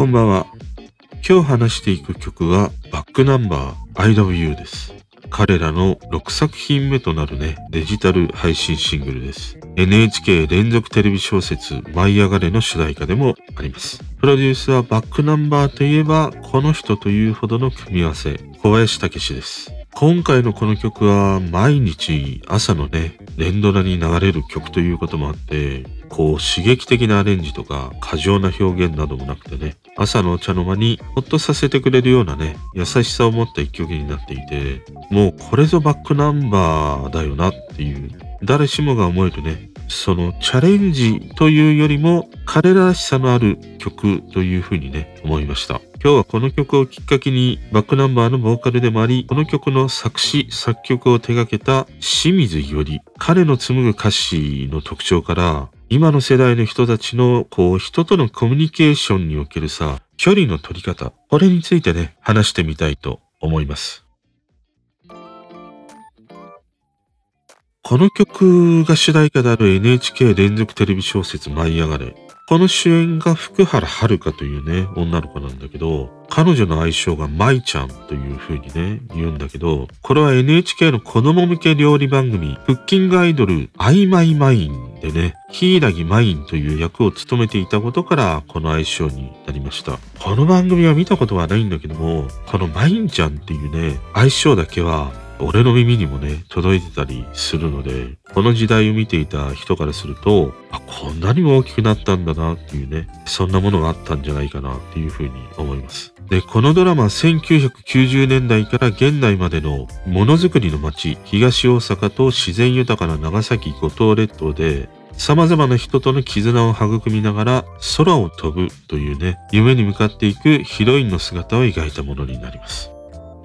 こんばんは。今日話していく曲はバックナンバー I love you です。彼らの6作品目となるね、デジタル配信シングルです。NHK 連続テレビ小説舞い上がれの主題歌でもあります。プロデュースはバックナンバーといえばこの人というほどの組み合わせ、小林武史です。今回のこの曲は毎日朝のね、連ドラに流れる曲ということもあって、こう刺激的なアレンジとか過剰な表現などもなくてね、朝のお茶の間にほっとさせてくれるようなね、優しさを持った一曲になっていて、もうこれぞバックナンバーだよなっていう、誰しもが思えるね、そのチャレンジというよりも彼らしさのある曲というふうにね、思いました。今日はこの曲をきっかけにバックナンバーのボーカルでもあり、この曲の作詞、作曲を手掛けた清水より、彼の紡ぐ歌詞の特徴から、今の世代の人たちの、こう、人とのコミュニケーションにおけるさ、距離の取り方、これについてね、話してみたいと思います。この曲が主題歌である NHK 連続テレビ小説舞い上がれ。この主演が福原遥というね、女の子なんだけど、彼女の愛称が舞ちゃんという風にね、言うんだけど、これは NHK の子供向け料理番組、クッキングアイドル、アイマイマインでね、ヒイラギマインという役を務めていたことから、この愛称になりました。この番組は見たことはないんだけども、このマインちゃんっていうね、愛称だけは、俺の耳にもね、届いてたりするので、この時代を見ていた人からすると、あ、こんなにも大きくなったんだなっていうね、そんなものがあったんじゃないかなっていうふうに思います。で、このドラマ1990年代から現代までのものづくりの街、東大阪と自然豊かな長崎五島列島で、様々な人との絆を育みながら空を飛ぶというね、夢に向かっていくヒロインの姿を描いたものになります。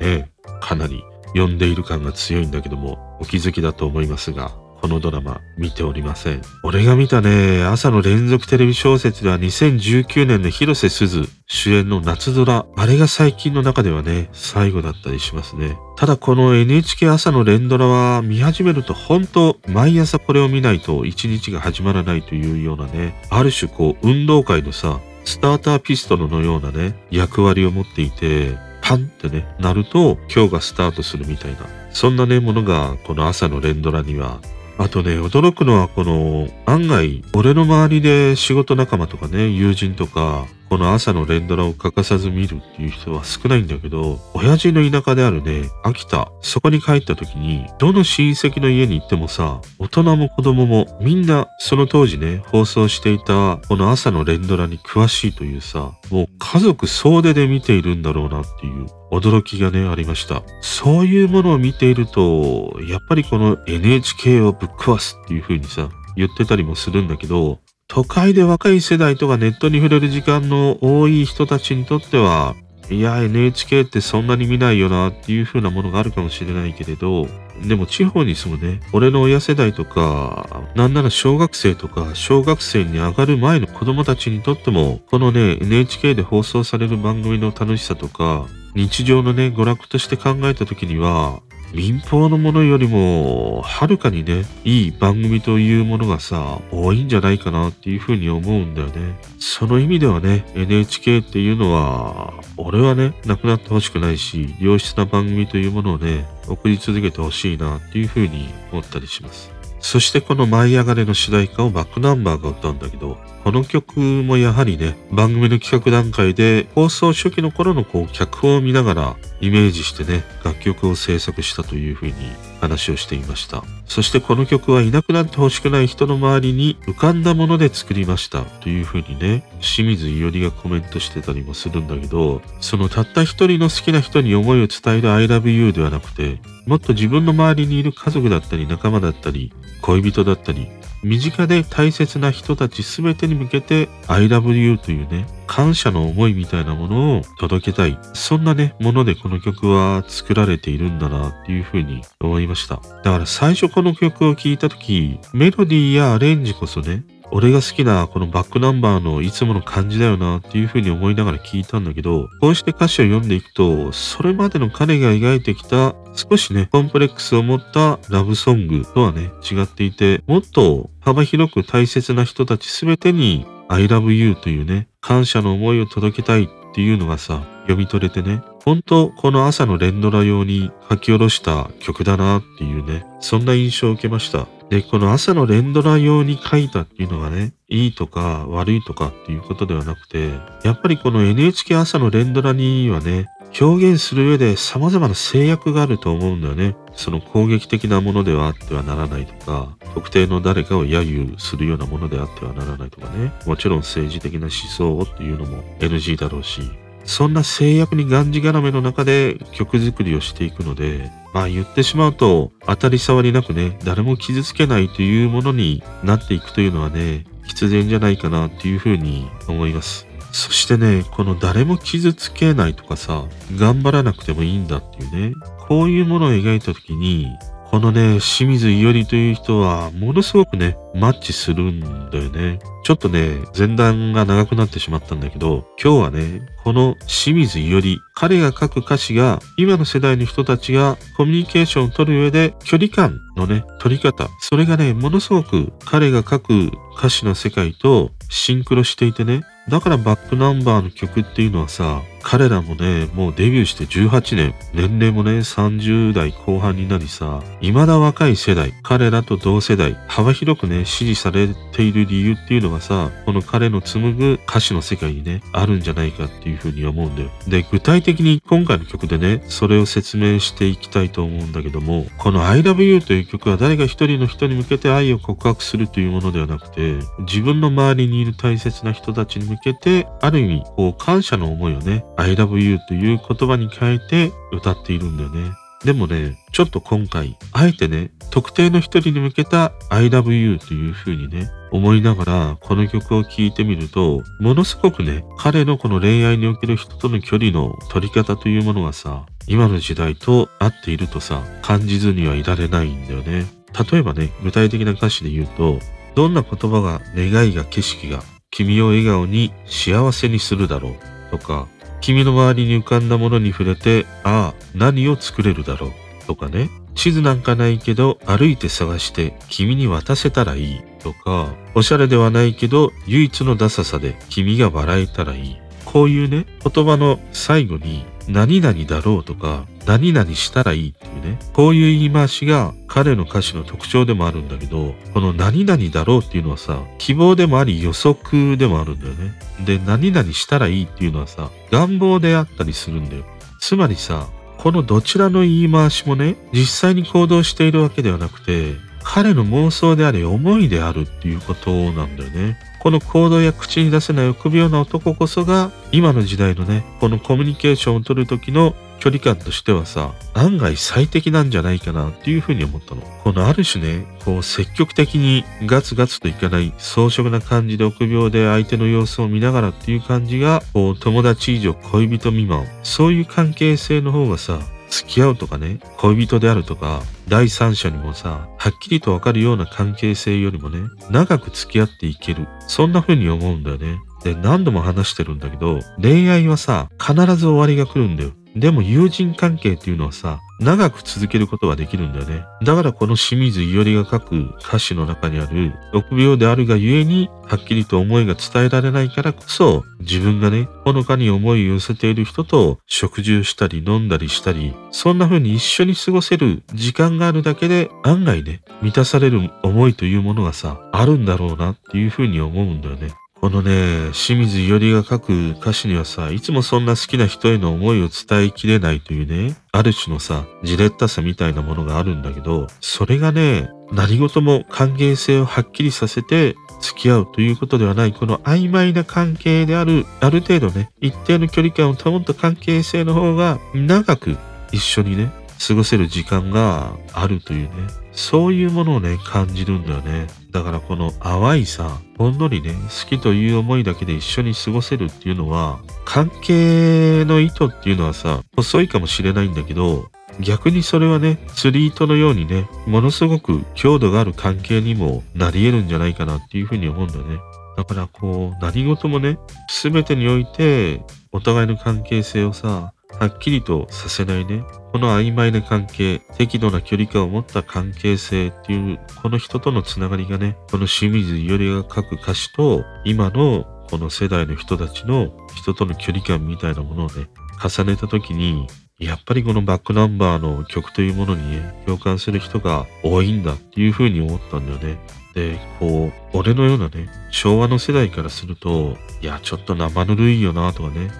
ねかなり呼んでいる感が強いんだけども、お気づきだと思いますが、このドラマ見ておりません。俺が見たね、朝の連続テレビ小説では2019年の広瀬すず主演の夏ドラ、あれが最近の中ではね、最後だったりしますね。ただこの NHK 朝の連ドラは見始めると本当毎朝これを見ないと一日が始まらないというようなね、ある種こう運動会のさ、スターターピストルのようなね、役割を持っていて、パンってね、なると今日がスタートするみたいな、そんなね、ものがこの朝の連ドラにはあとね、驚くのはこの案外、俺の周りで仕事仲間とかね、友人とか、この朝の連ドラを欠かさず見るっていう人は少ないんだけど、親父の田舎であるね、秋田、そこに帰った時に、どの親戚の家に行ってもさ、大人も子供もみんなその当時ね、放送していたこの朝の連ドラに詳しいというさ、もう家族総出で見ているんだろうなっていう。驚きがね、ありました。そういうものを見ていると、やっぱりこの NHK をぶっ壊すっていう風にさ、言ってたりもするんだけど、都会で若い世代とかネットに触れる時間の多い人たちにとっては、いや、NHK ってそんなに見ないよなっていう風なものがあるかもしれないけれど、でも地方に住むね、俺の親世代とか、なんなら小学生とか小学生に上がる前の子供たちにとっても、このね、NHK で放送される番組の楽しさとか、日常のね、娯楽として考えた時には、民放のものよりも、はるかにね、いい番組というものがさ、多いんじゃないかなっていうふうに思うんだよね。その意味ではね、NHK っていうのは、俺はね、なくなってほしくないし、良質な番組というものをね、送り続けてほしいなっていうふうに思ったりします。そしてこの舞い上がれの主題歌をバックナンバーが歌うんだけど、この曲もやはりね、番組の企画段階で放送初期の頃のこう脚本を見ながらイメージしてね、楽曲を制作したというふうに話をしていました。そしてこの曲はいなくなってほしくない人の周りに浮かんだもので作りましたというふうにね、清水伊織がコメントしてたりもするんだけど、そのたった一人の好きな人に思いを伝える I love you ではなくて、もっと自分の周りにいる家族だったり仲間だったり、恋人だったり、身近で大切な人たち全てに向けて I love you というね、感謝の思いみたいなものを届けたい。そんなね、ものでこの曲は作られているんだなっていうふうに思いました。だから最初この曲を聴いた時、メロディーやアレンジこそね、俺が好きなこのバックナンバーのいつもの感じだよなっていう風に思いながら聞いたんだけど、こうして歌詞を読んでいくと、それまでの彼が描いてきた少しね、コンプレックスを持ったラブソングとはね、違っていて、もっと幅広く大切な人たち全てに I love you というね、感謝の思いを届けたいっていうのがさ、読み取れてね、本当この朝の連ドラ用に書き下ろした曲だなっていうね、そんな印象を受けました。で、この朝の連ドラ用に書いたっていうのがね、いいとか悪いとかっていうことではなくて、やっぱりこの NHK 朝の連ドラにはね、表現する上で様々な制約があると思うんだよね。その攻撃的なものではあってはならないとか、特定の誰かを揶揄するようなものであってはならないとかね。もちろん政治的な思想をっていうのも NG だろうし、そんな制約にがんじがらめの中で曲作りをしていくので、まあ言ってしまうと当たり障りなくね、誰も傷つけないというものになっていくというのはね、必然じゃないかなっていうふうに思います。そしてね、この誰も傷つけないとかさ、頑張らなくてもいいんだっていうね、こういうものを描いた時に、このね、清水伊織という人は、ものすごくね、マッチするんだよね。ちょっとね、前段が長くなってしまったんだけど、今日はね、この清水伊織、彼が書く歌詞が、今の世代の人たちがコミュニケーションを取る上で、距離感のね、取り方、それがね、ものすごく彼が書く歌詞の世界とシンクロしていてね、だからバックナンバーの曲っていうのはさ、彼らもね、もうデビューして18年、年齢もね、30代後半になりさ、未だ若い世代、彼らと同世代、幅広くね、支持されている理由っていうのがさ、この彼の紡ぐ歌詞の世界にね、あるんじゃないかっていうふうに思うんだよ。で、具体的に今回の曲でね、それを説明していきたいと思うんだけども、この I love you という曲は誰が一人の人に向けて愛を告白するというものではなくて、自分の周りにいる大切な人たちに向向けて、ある意味、こう、感謝の思いをね、I love you という言葉に変えて歌っているんだよね。でもね、ちょっと今回、あえてね、特定の一人に向けた I love you という風にね、思いながらこの曲を聴いてみると、ものすごくね、彼のこの恋愛における人との距離の取り方というものがさ、今の時代と合っているとさ、感じずにはいられないんだよね。例えばね、具体的な歌詞で言うと、どんな言葉が願いが景色が君を笑顔に幸せにするだろうとか、君の周りに浮かんだものに触れて、ああ、何を作れるだろう。とかね。地図なんかないけど、歩いて探して君に渡せたらいい。とか、おしゃれではないけど、唯一のダサさで君が笑えたらいい。こういうね、言葉の最後に、何々だろうとか、何々したらいいっていうね、こういう言い回しが彼の歌詞の特徴でもあるんだけど、この何々だろうっていうのはさ、希望でもあり予測でもあるんだよね。で、何々したらいいっていうのはさ、願望であったりするんだよ。つまりさ、このどちらの言い回しもね、実際に行動しているわけではなくて、彼の妄想であり思いであるっていうことなんだよね。この行動や口に出せない臆病な男こそが、今の時代のね、このコミュニケーションを取る時の距離感としてはさ、案外最適なんじゃないかなっていうふうに思ったの。このある種ね、こう積極的にガツガツといかない装飾な感じで臆病で相手の様子を見ながらっていう感じが、こう友達以上恋人未満、そういう関係性の方がさ、付き合うとかね、恋人であるとか、第三者にもさ、はっきりとわかるような関係性よりもね、長く付き合っていける。そんな風に思うんだよね。で、何度も話してるんだけど、恋愛はさ、必ず終わりが来るんだよ。でも友人関係っていうのはさ、長く続けることができるんだよね。だからこの清水伊織が書く歌詞の中にある、臆病であるがゆえに、はっきりと思いが伝えられないからこそ、自分がね、ほのかに思いを寄せている人と食事をしたり飲んだりしたり、そんな風に一緒に過ごせる時間があるだけで、案外ね、満たされる思いというものがさ、あるんだろうなっていう風に思うんだよね。このね、清水伊織が書く歌詞にはさ、いつもそんな好きな人への思いを伝えきれないというね、ある種のさ、じれったさみたいなものがあるんだけど、それがね、何事も関係性をはっきりさせて付き合うということではない、この曖昧な関係である、ある程度ね、一定の距離感を保った関係性の方が長く一緒にね、過ごせる時間があるというね、そういうものをね、感じるんだよね。だからこの淡いさ、ほんのりね、好きという思いだけで一緒に過ごせるっていうのは、関係の糸っていうのはさ、細いかもしれないんだけど、逆にそれはね、釣り糸のようにね、ものすごく強度がある関係にもなり得るんじゃないかなっていうふうに思うんだよね。だからこう、何事もね、すべてにおいて、お互いの関係性をさ、はっきりとさせないね。この曖昧な関係、適度な距離感を持った関係性っていう、この人とのつながりがね、この清水伊織が書く歌詞と、今のこの世代の人たちの人との距離感みたいなものをね、重ねた時に、やっぱりこのバックナンバーの曲というものにね、共感する人が多いんだっていうふうに思ったんだよね。で、こう、俺のようなね、昭和の世代からすると、いや、ちょっと生ぬるいよなとかね、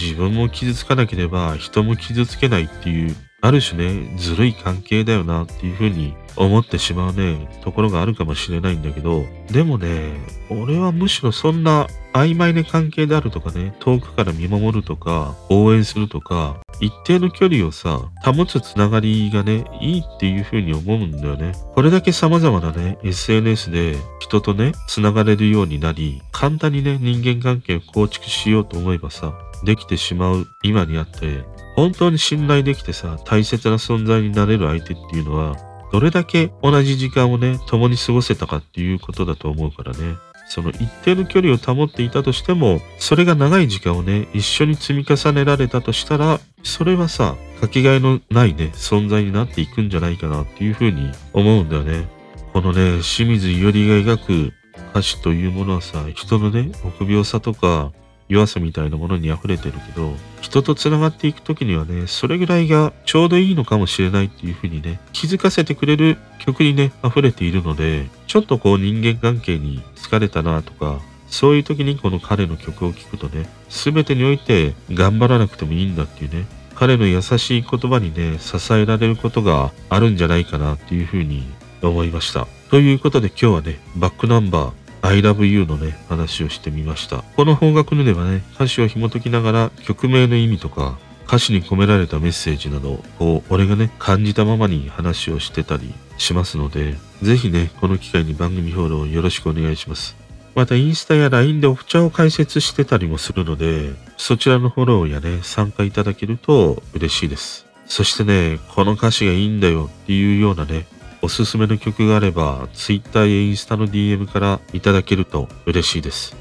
自分も傷つかなければ人も傷つけないっていうある種ね、ずるい関係だよなっていうふうに思ってしまうね、ところがあるかもしれないんだけど、でもね、俺はむしろそんな曖昧な関係であるとかね、遠くから見守るとか、応援するとか、一定の距離をさ、保つつながりがね、いいっていう風に思うんだよね。これだけ様々なね、SNS で人とね、繋がれるようになり、簡単にね、人間関係を構築しようと思えばさ、できてしまう今にあって、本当に信頼できてさ、大切な存在になれる相手っていうのは、どれだけ同じ時間をね、共に過ごせたかっていうことだと思うからね。その一定の距離を保っていたとしても、それが長い時間をね、一緒に積み重ねられたとしたら、それはさ、かけがえのないね、存在になっていくんじゃないかなっていうふうに思うんだよね。このね、清水伊織が描く歌詞というものはさ、人のね、臆病さとか、弱さみたいなものに溢れてるけど、人と繋がっていく時にはね、それぐらいがちょうどいいのかもしれないっていう風にね、気づかせてくれる曲にね、溢れているので、ちょっとこう人間関係に疲れたなとか、そういう時にこの彼の曲を聴くとね、全てにおいて頑張らなくてもいいんだっていうね、彼の優しい言葉にね、支えられることがあるんじゃないかなっていう風に思いました。ということで今日はね、バックナンバー I love you のね、話をしてみました。この方角のではね、歌詞を紐解きながら曲名の意味とか、歌詞に込められたメッセージなどを俺がね、感じたままに話をしてたりしますので、ぜひね、この機会に番組フォローよろしくお願いします。またインスタや LINE でオフチャを解説してたりもするので、そちらのフォローやね、参加いただけると嬉しいです。そしてね、この歌詞がいいんだよっていうようなね、おすすめの曲があれば、Twitter やインスタの DM からいただけると嬉しいです。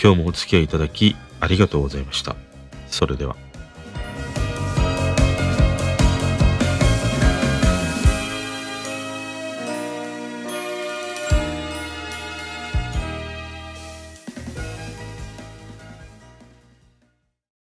今日もお付き合いいただきありがとうございました。それでは。